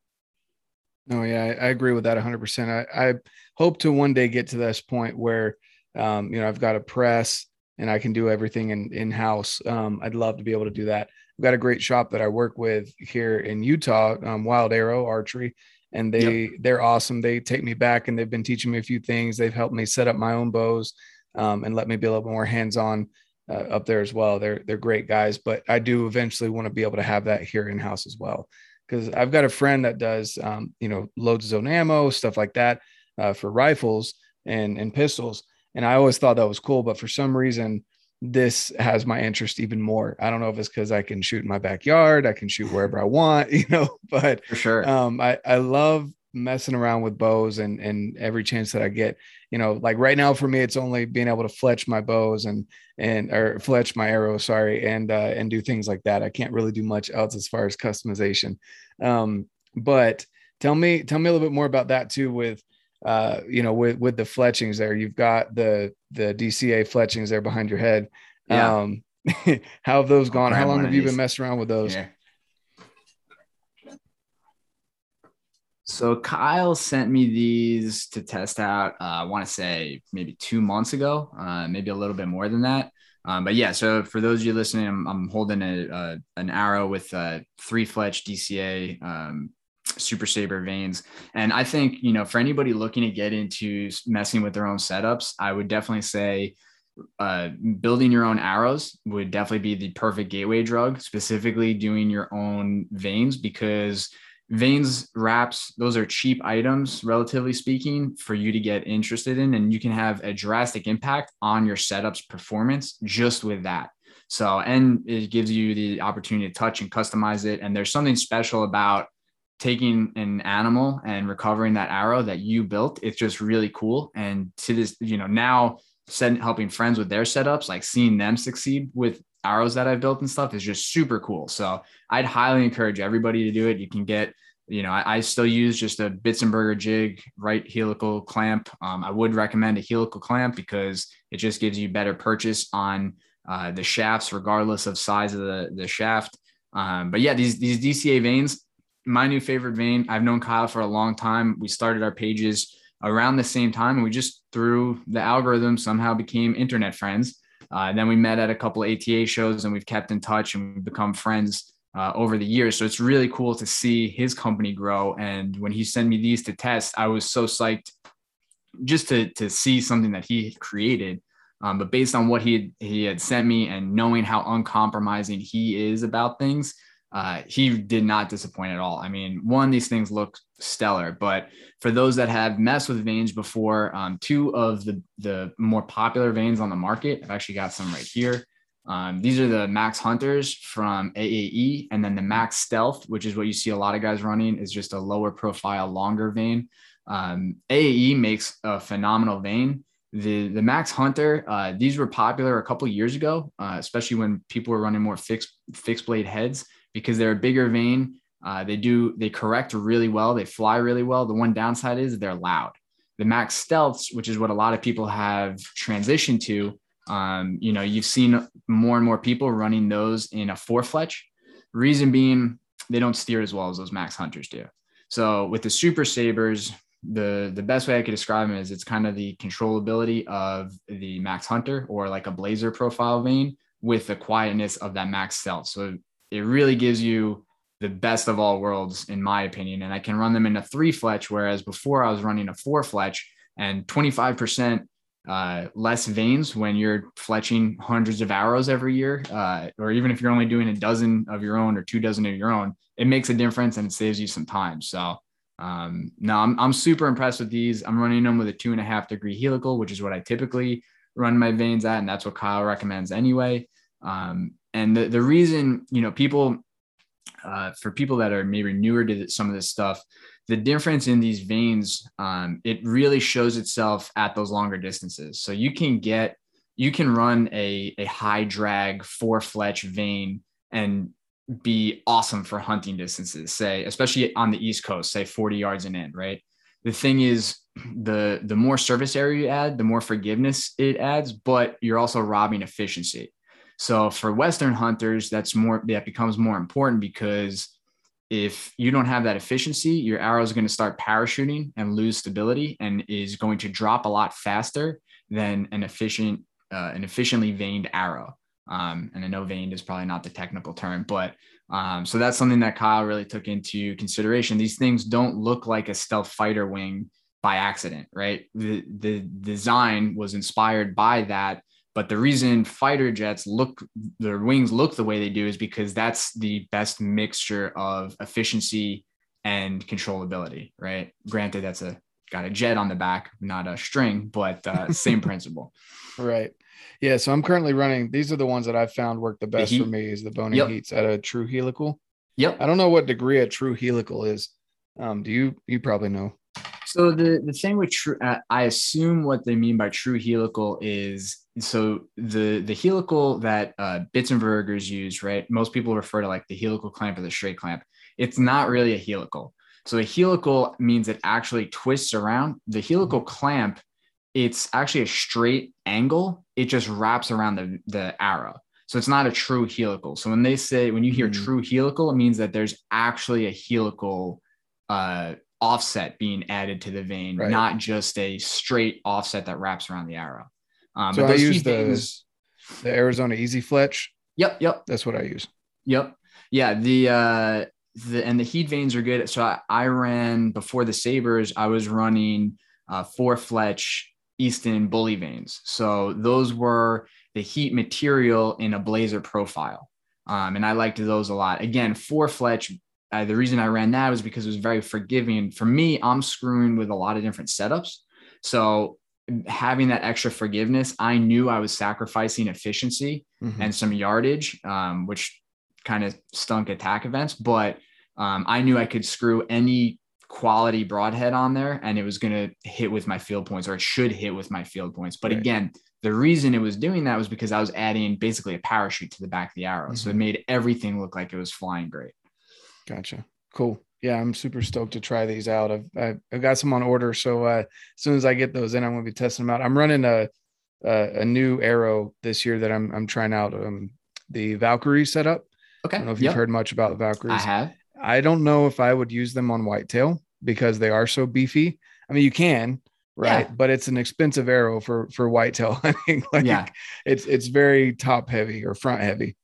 No, yeah, I, I agree with that 100%. I, I, hope to one day get to this point where, um, you know, I've got a press and I can do everything in in house. Um, I'd love to be able to do that. I've got a great shop that I work with here in Utah, um, Wild Arrow Archery, and they yep. they're awesome. They take me back and they've been teaching me a few things. They've helped me set up my own bows um, and let me be a little more hands on uh, up there as well. They're they're great guys, but I do eventually want to be able to have that here in house as well because I've got a friend that does um, you know loads of zone ammo stuff like that uh, for rifles and and pistols, and I always thought that was cool. But for some reason, this has my interest even more. I don't know if it's because I can shoot in my backyard, I can shoot wherever I want, you know, but for sure. Um, I, I love messing around with bows and and every chance that I get, you know, like right now for me, it's only being able to fletch my bows and and or fletch my arrows, sorry, and uh and do things like that. I can't really do much else as far as customization. Um, but tell me, tell me a little bit more about that too with uh, you know, with with the fletchings there, you've got the the DCA fletchings there behind your head. Yeah. Um, how have those gone? How long have you been messing around with those? Yeah. So Kyle sent me these to test out. Uh, I want to say maybe two months ago, uh, maybe a little bit more than that. Um, but yeah, so for those of you listening, I'm, I'm holding a, an arrow with a three fletch DCA um, super saber vanes, and i think you know for anybody looking to get into messing with their own setups i would definitely say uh, building your own arrows would definitely be the perfect gateway drug specifically doing your own vanes, because vanes wraps those are cheap items relatively speaking for you to get interested in and you can have a drastic impact on your setup's performance just with that. So and it gives you the opportunity to touch and customize it and there's something special about taking an animal and recovering that arrow that you built. It's just really cool and to this you know now set, helping friends with their setups like seeing them succeed with arrows that i've built and stuff is just super cool so i'd highly encourage everybody to do it you can get you know i, I still use just a Bitzenberger jig right helical clamp um, i would recommend a helical clamp because it just gives you better purchase on uh, the shafts regardless of size of the, the shaft um, but yeah these these dca vanes, my new favorite vane. I've known Kyle for a long time. We started our pages around the same time, and we just through the algorithm somehow became internet friends. Uh, then we met at a couple ATA shows, and we've kept in touch and we've become friends uh, over the years. So it's really cool to see his company grow. And when he sent me these to test, I was so psyched just to to see something that he created. Um, but based on what he had, he had sent me and knowing how uncompromising he is about things, uh, he did not disappoint at all. I mean, one, these things look stellar, but for those that have messed with vanes before, um, two of the, the more popular vanes on the market, I've actually got some right here. Um, these are the Max Hunters from AAE, and then the Max Stealth, which is what you see a lot of guys running, is just a lower profile, longer vane. Um, AAE makes a phenomenal vane. the the Max Hunter, uh, these were popular a couple years ago, uh, especially when people were running more fixed fixed blade heads because they're a bigger vane. Uh, they do they correct really well. They fly really well. The one downside is they're loud. The Max Stealths, which is what a lot of people have transitioned to, um, you know, you've seen more and more people running those in a four fletch. Reason being, they don't steer as well as those Max Hunters do. So with the Super Sabers, the the best way I could describe them is it's kind of the controllability of the Max Hunter or like a Blazer profile vane with the quietness of that Max Stealth. So it really gives you the best of all worlds, in my opinion. And I can run them in a three fletch, whereas before I was running a four fletch and 25% uh, less vanes when you're fletching hundreds of arrows every year, uh, or even if you're only doing a dozen of your own or two dozen of your own, it makes a difference and it saves you some time. So um, no, I'm, I'm super impressed with these. I'm running them with a two and a half degree helical, which is what I typically run my vanes at. And that's what Kyle recommends anyway. Um, and the, the reason, you know, people, uh, for people that are maybe newer to some of this stuff, the difference in these vanes, um, it really shows itself at those longer distances. So you can get, you can run a, a high drag four fletch vane and be awesome for hunting distances, say, especially on the East Coast, say 40 yards and in, right? The thing is, the the more surface area you add, the more forgiveness it adds, but you're also robbing efficiency. So for Western hunters, that's more that becomes more important because if you don't have that efficiency, your arrow is going to start parachuting and lose stability and is going to drop a lot faster than an efficient, uh, an efficiently vaned arrow. Um, and I know vaned is probably not the technical term, but um, so that's something that Kyle really took into consideration. These things don't look like a stealth fighter wing by accident, right? The the design was inspired by that, but the reason fighter jets look their wings look the way they do is because that's the best mixture of efficiency and controllability, right? Granted, that's a got a jet on the back, not a string, but uh, same principle. Right. Yeah, so I'm currently running. These are the ones that I've found work the best the for me. Is the Bohning yep. Heats at a True Helical. Yep. I don't know what degree a True Helical is. Um, do you? You probably know. So the the thing with true, uh, I assume what they mean by true helical is so the the helical that uh, Bitzenbergers use, right? Most people refer to like the helical clamp or the straight clamp. It's not really a helical. So a helical means it actually twists around. The helical clamp it's actually a straight angle. It just wraps around the, the arrow. So it's not a true helical. So when they say, when you hear mm-hmm. true helical, it means that there's actually a helical uh, offset being added to the vane, right. not just a straight offset that wraps around the arrow. Um, so I use the, the Arizona Easy Fletch. Yep. Yep. That's what I use. Yep. Yeah. The, uh, the, and the heat vanes are good. So I, I ran before the Sabers, I was running uh, four Fletch Easton bully vanes. So those were the heat material in a blazer profile. Um, and I liked those a lot. Again, four Fletch, uh, the reason I ran that was because it was very forgiving. For me, I'm screwing with a lot of different setups. So having that extra forgiveness, I knew I was sacrificing efficiency mm-hmm. and some yardage, um, which kind of stunk at TAC events. But um, I knew I could screw any quality broadhead on there and it was going to hit with my field points or it should hit with my field points. But right. again, the reason it was doing that was because I was adding basically a parachute to the back of the arrow. Mm-hmm. So it mm-hmm. made everything look like it was flying great. Gotcha. Cool. Yeah, I'm super stoked to try these out. I've I've, I've got some on order, so uh, as soon as I get those in, I'm going to be testing them out. I'm running a, a, a new arrow this year that I'm I'm trying out. Um, the Valkyrie setup. Okay. I don't know if yep. you've heard much about the Valkyries. I have. I don't know if I would use them on whitetail because they are so beefy. I mean, you can, right? Yeah. But it's an expensive arrow for for whitetail hunting. like yeah. it's it's very top heavy or front heavy.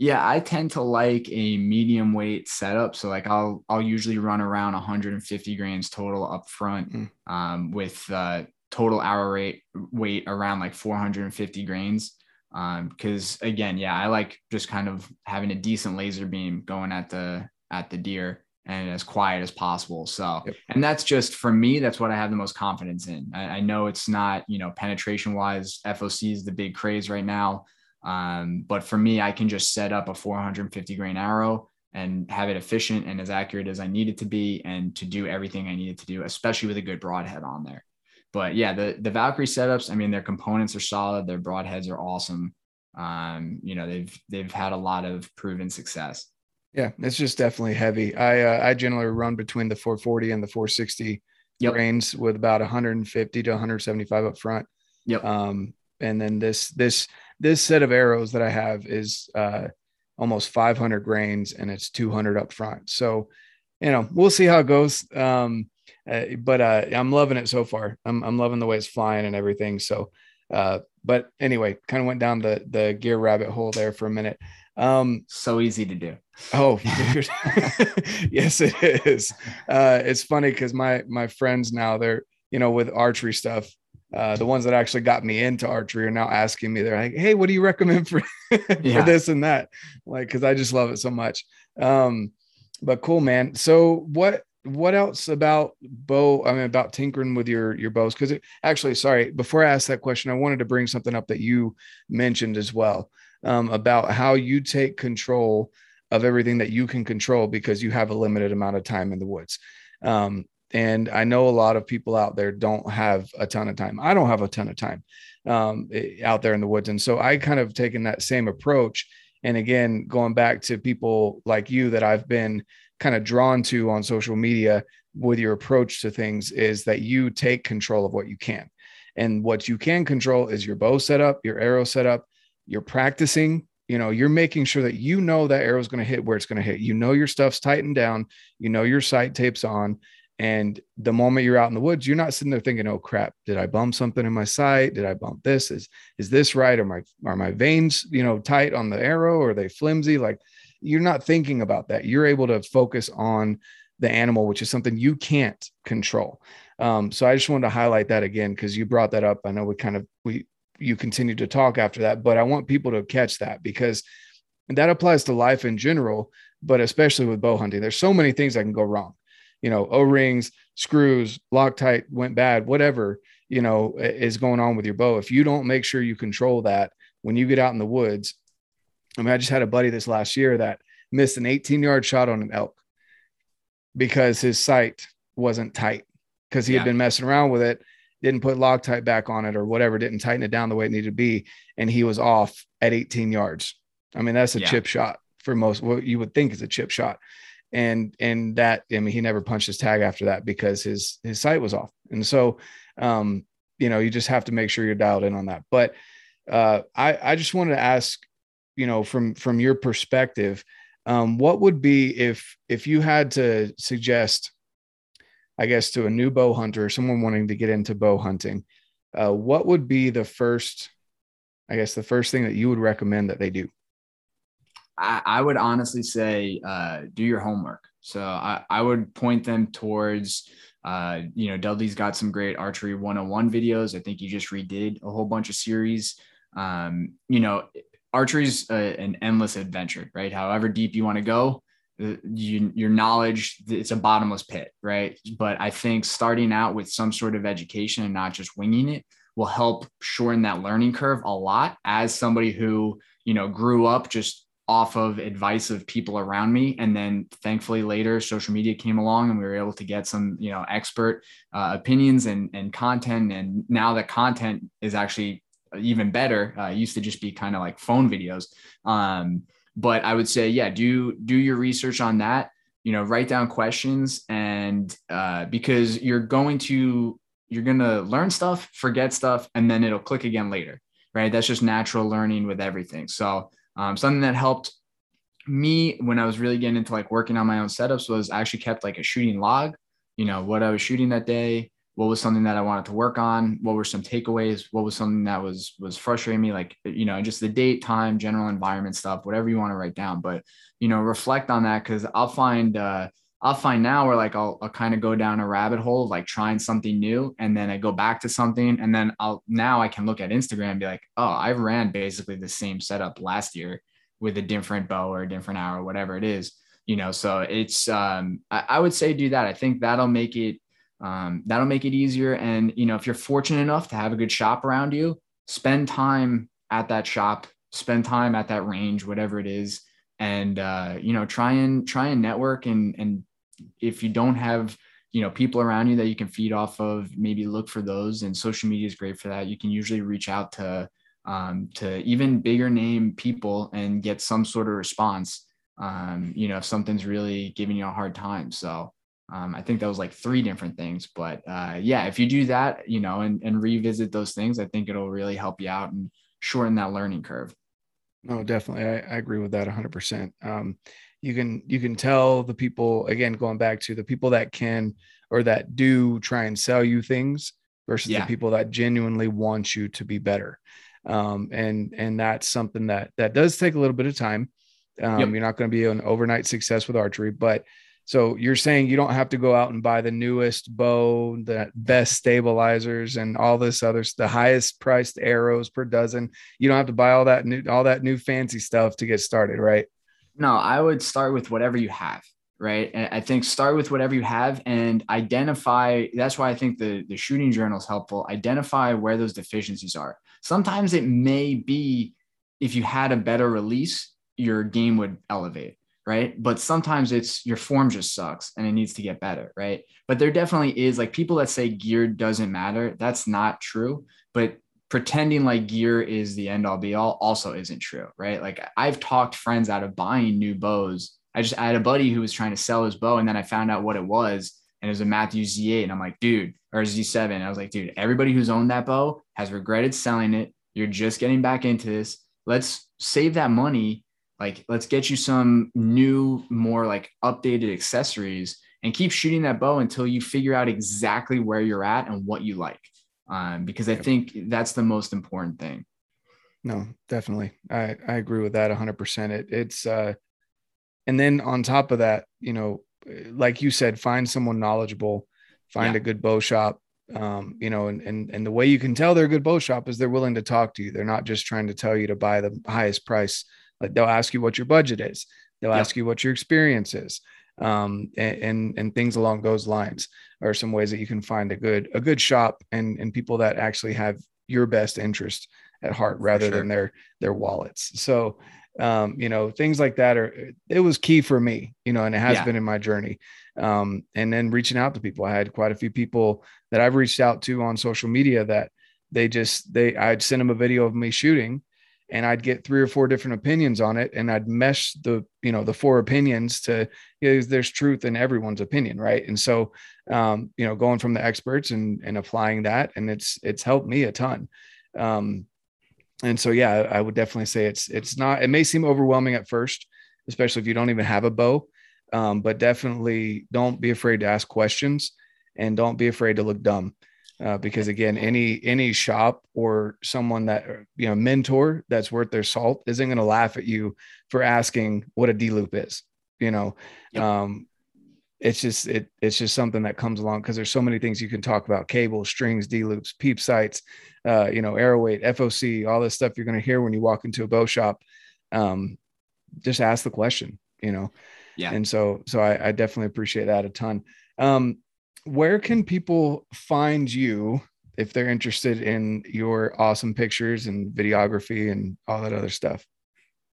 Yeah, I tend to like a medium weight setup. So like I'll I'll usually run around 150 grams total up front mm. um, with uh, total arrow rate weight around like 450 grains. Because um, again, yeah, I like just kind of having a decent laser beam going at the at the deer and as quiet as possible. So, yep. and that's just for me, that's what I have the most confidence in. I, I know it's not, you know, penetration wise, FOC is the big craze right now. Um, but for me, I can just set up a 450 grain arrow and have it efficient and as accurate as I need it to be and to do everything I needed to do, especially with a good broadhead on there. but yeah, the the Valkyrie setups, I mean, their components are solid, their broadheads are awesome. Um, you know, they've they've had a lot of proven success. Yeah, it's just definitely heavy. I uh, I generally run between the 440 and the 460 yep. grains with about 150 to 175 up front. Yep. Um, and then this this this set of arrows that I have is uh, almost 500 grains and it's 200 up front. So, you know, we'll see how it goes. Um, uh, but uh, I'm loving it so far. I'm I'm loving the way it's flying and everything. So, uh, but anyway, kind of went down the the gear rabbit hole there for a minute. Um, so easy to do. Oh, dude. yes, it is. Uh, it's funny because my my friends now they're you know with archery stuff. Uh, the ones that actually got me into archery are now asking me. They're like, "Hey, what do you recommend for, for yeah. this and that?" Like, because I just love it so much. Um, but cool, man. So what what else about bow? I mean, about tinkering with your your bows? Because actually, sorry, before I ask that question, I wanted to bring something up that you mentioned as well um, about how you take control of everything that you can control because you have a limited amount of time in the woods. Um, and I know a lot of people out there don't have a ton of time. I don't have a ton of time um, out there in the woods, and so I kind of taken that same approach. And again, going back to people like you that I've been kind of drawn to on social media with your approach to things is that you take control of what you can. And what you can control is your bow setup, your arrow setup, you're practicing, you know, you're making sure that you know that arrow is going to hit where it's going to hit. You know your stuff's tightened down, you know your sight tape's on. And the moment you're out in the woods, you're not sitting there thinking, "Oh crap, did I bump something in my sight? Did I bump this? Is is this right? Are my are my vanes, you know, tight on the arrow? Or are they flimsy?" Like you're not thinking about that. You're able to focus on the animal, which is something you can't control. Um, so I just wanted to highlight that again because you brought that up. I know we kind of we you continue to talk after that, but I want people to catch that because that applies to life in general, but especially with bow hunting. There's so many things that can go wrong. You know, O-rings, screws, Loctite went bad, whatever, you know, is going on with your bow. If you don't make sure you control that when you get out in the woods, I mean, I just had a buddy this last year that missed an 18 yard shot on an elk because his sight wasn't tight because he yeah. had been messing around with it, didn't put Loctite back on it or whatever, didn't tighten it down the way it needed to be. And he was off at 18 yards. I mean, that's a yeah. chip shot for most, what you would think is a chip shot. And, and that, I mean, he never punched his tag after that because his, his sight was off. And so, um, you know, you just have to make sure you're dialed in on that. But, uh, I, I just wanted to ask you know from from your perspective um, what would be if if you had to suggest i guess to a new bow hunter someone wanting to get into bow hunting uh, what would be the first i guess the first thing that you would recommend that they do i, I would honestly say uh, do your homework so I, I would point them towards uh, you know dudley's got some great archery 101 videos i think you just redid a whole bunch of series um, you know archery is an endless adventure, right? However deep you want to go, uh, you, your knowledge, it's a bottomless pit, right? But I think starting out with some sort of education and not just winging it will help shorten that learning curve a lot as somebody who, you know, grew up just off of advice of people around me and then thankfully later social media came along and we were able to get some you know expert uh, opinions and, and content and now that content is actually even better. Uh, used to just be kind of like phone videos. Um, but I would say, yeah, do do your research on that. You know, write down questions, and uh, because you're going to you're gonna learn stuff, forget stuff, and then it'll click again later, right? That's just natural learning with everything. So um, something that helped me when I was really getting into like working on my own setups was I actually kept like a shooting log. You know what I was shooting that day, what was something that I wanted to work on, what were some takeaways, what was something that was was frustrating me, like you know, just the date, time, general environment stuff, whatever you want to write down. But you know, reflect on that because I'll find uh, I'll find now where like I'll, I'll kind of go down a rabbit hole like trying something new, and then I go back to something, and then I'll now I can look at Instagram and be like, oh, I ran basically the same setup last year with a different bow or a different arrow, whatever it is you know so it's um I, I, would say do that i think that'll make it um, that'll make it easier. And, you know, if you're fortunate enough to have a good shop around you, spend time at that shop, spend time at that range, whatever it is. And, uh, you know, try and try and network. And, and if you don't have, you know people around you that you can feed off of maybe look for those. And social media is great for that. You can usually reach out to um, to even bigger name people and get some sort of response um, you know if something's really giving you a hard time. So um, i think that was like three different things but uh, yeah if you do that you know and, and revisit those things i think it'll really help you out and shorten that learning curve no definitely i, I agree with that 100% um, you can you can tell the people again going back to the people that can or that do try and sell you things versus yeah. the people that genuinely want you to be better um, and and that's something that that does take a little bit of time um, yep. you're not going to be an overnight success with archery but so you're saying you don't have to go out and buy the newest bow the best stabilizers and all this other the highest priced arrows per dozen you don't have to buy all that new all that new fancy stuff to get started right no, I would start with whatever you have, right? And I think start with whatever you have and identify. That's why I think the, the shooting journal is helpful. Identify where those deficiencies are. Sometimes it may be if you had a better release, your game would elevate, right? But sometimes it's your form just sucks and it needs to get better, right? But there definitely is like people that say gear doesn't matter. That's not true. But pretending like gear is the end all be all also isn't true, right? Like I've talked friends out of buying new bows. I just I had a buddy who was trying to sell his bow, and then I found out what it was, and it was a Mathews Z8, and I'm like, dude, or Z7. I was like, dude, everybody who's owned that bow has regretted selling it. You're just getting back into this. Let's save that money. Like, let's get you some new, more like updated accessories and keep shooting that bow until you figure out exactly where you're at and what you like um, because I think that's the most important thing. No, definitely. I, I agree with that 100%. It, it's, uh, and then on top of that, you know, like you said, find someone knowledgeable, find yeah. a good bow shop. Um, you know, and, and, and the way you can tell they're a good bow shop is they're willing to talk to you. They're not just trying to tell you to buy the highest price. Like they'll ask you what your budget is. They'll yeah. ask you what your experience is um, and, and, and things along those lines are some ways that you can find a good a good shop and and people that actually have your best interest at heart rather sure. than their their wallets. So um, you know things like that are it was key for me, you know, and it has yeah. been in my journey. Um, and then reaching out to people, I had quite a few people that I've reached out to on social media that they just they I'd send them a video of me shooting and I'd get three or four different opinions on it and I'd mesh the you know the four opinions to you know, there's truth in everyone's opinion right? And so um, you know going from the experts and and applying that and it's it's helped me a ton. Um, and so yeah I would definitely say it's it's not it may seem overwhelming at first especially if you don't even have a bow um, but definitely don't be afraid to ask questions and don't be afraid to look dumb uh, because again any any shop or someone that you know mentor that's worth their salt isn't going to laugh at you for asking what a d loop is you know? Yep. um it's just it it's just something that comes along because there's so many things you can talk about cables strings d loops peep sights uh you know arrow weight foc all this stuff you're going to hear when you walk into a bow shop. Um just ask the question you know? Yeah. And so so i, I definitely appreciate that a ton. Um where can people find you if they're interested in your awesome pictures and videography and all that other stuff?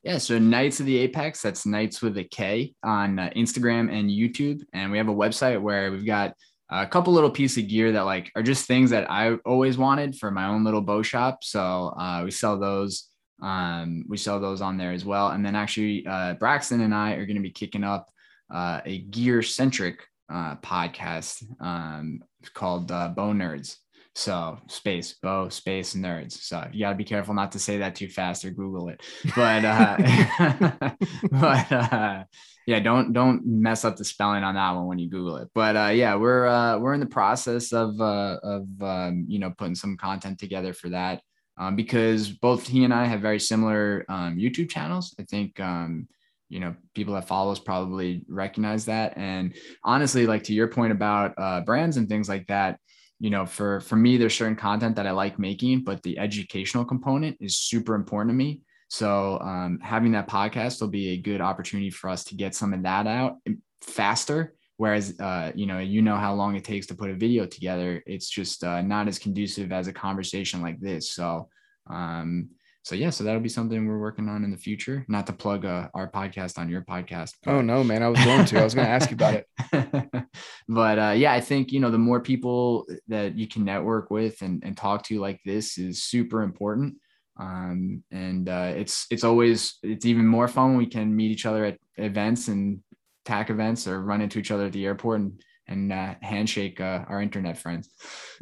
Yeah, so Knights of the Apex, that's Knights with a K on uh, Instagram and YouTube. And we have a website where we've got a couple little pieces of gear that like are just things that I always wanted for my own little bow shop. So uh, we sell those. Um, we sell those on there as well. And then actually, uh, Braxton and I are going to be kicking up uh, a gear centric uh, podcast um, called uh, Bow Nerds. So space, bow, space, nerds. So you got to be careful not to say that too fast or Google it. But uh, but uh, yeah, don't don't mess up the spelling on that one when you Google it. But uh, yeah, we're uh, we're in the process of uh, of um, you know putting some content together for that um, because both he and I have very similar um, YouTube channels. I think um, you know people that follow us probably recognize that. And honestly like to your point about uh, brands and things like that you know for for me there's certain content that i like making but the educational component is super important to me. So um, having that podcast will be a good opportunity for us to get some of that out faster. Whereas uh, you know you know how long it takes to put a video together. It's just uh, not as conducive as a conversation like this. So um, so yeah, so that'll be something we're working on in the future. Not to plug uh, our podcast on your podcast. But... Oh no, man! I was going to. I was going to ask you about it. but uh, yeah, I think you know the more people that you can network with and, and talk to like this is super important. Um, and uh, it's it's always it's even more fun when we can meet each other at events and TAC events or run into each other at the airport and and uh, handshake uh, our internet friends.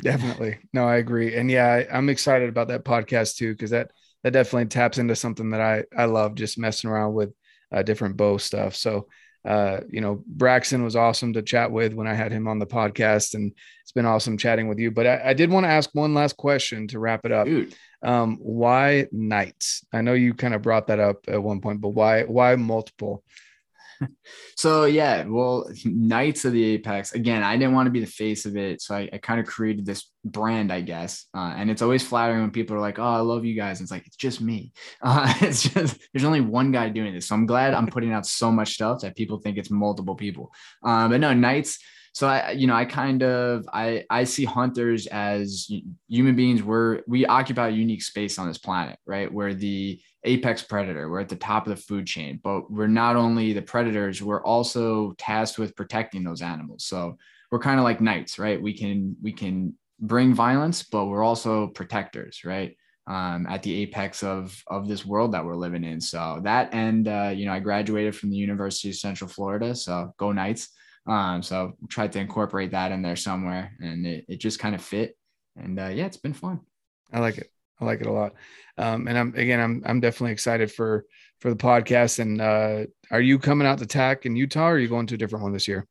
Definitely. No, I agree. And yeah, I, I'm excited about that podcast too, because that that definitely taps into something that I I love just messing around with uh, different bow stuff. So uh, you know, Braxton was awesome to chat with when I had him on the podcast, and it's been awesome chatting with you. But I, I did want to ask one last question to wrap it up. Um, why knights? I know you kind of brought that up at one point, but why why multiple? So yeah, well, Knights of the Apex. Again, I didn't want to be the face of it, so I, I kind of created this brand, I guess. Uh, and it's always flattering when people are like, "Oh, I love you guys." And it's like it's just me. Uh, it's just there's only one guy doing this, so I'm glad I'm putting out so much stuff that people think it's multiple people. Um, but no, Knights. So I, you know, I kind of I I see hunters as human beings. We're we occupy a unique space on this planet, right? Where the apex predator. We're at the top of the food chain, but we're not only the predators, we're also tasked with protecting those animals. So we're kind of like knights, right? We can we can bring violence, but we're also protectors, right? Um, at the apex of of this world that we're living in. So that and uh, you know, I graduated from the University of Central Florida, so go Knights. Um, so tried to incorporate that in there somewhere, and it, it just kind of fit. And uh, yeah, it's been fun. I like it. I like it a lot. Um, and I'm again, I'm I'm definitely excited for for the podcast. And uh, are you coming out to TAC in Utah, or are you going to a different one this year?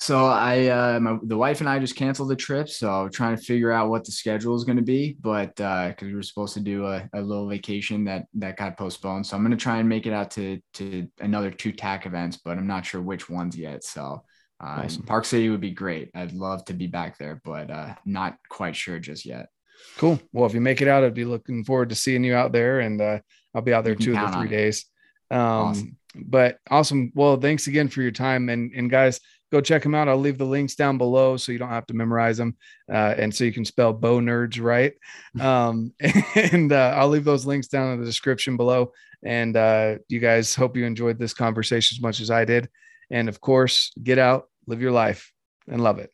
So I, uh, my, the wife and I just canceled the trip. So trying to figure out what the schedule is going to be, but uh, because uh, we were supposed to do a, a little vacation that that got postponed. So I'm going to try and make it out to to another two TAC events, but I'm not sure which ones yet. So uh, awesome. Park City would be great. I'd love to be back there, but uh, not quite sure just yet. Cool. Well, if you make it out, I'd be looking forward to seeing you out there, and uh, I'll be out there two of the three days. Um, awesome. But awesome. Well, thanks again for your time, and and guys, go check them out. I'll leave the links down below so you don't have to memorize them, uh, and so you can spell bow nerds right. Um, and uh, I'll leave those links down in the description below. And uh, you guys, hope you enjoyed this conversation as much as I did. And of course, get out, live your life, and love it.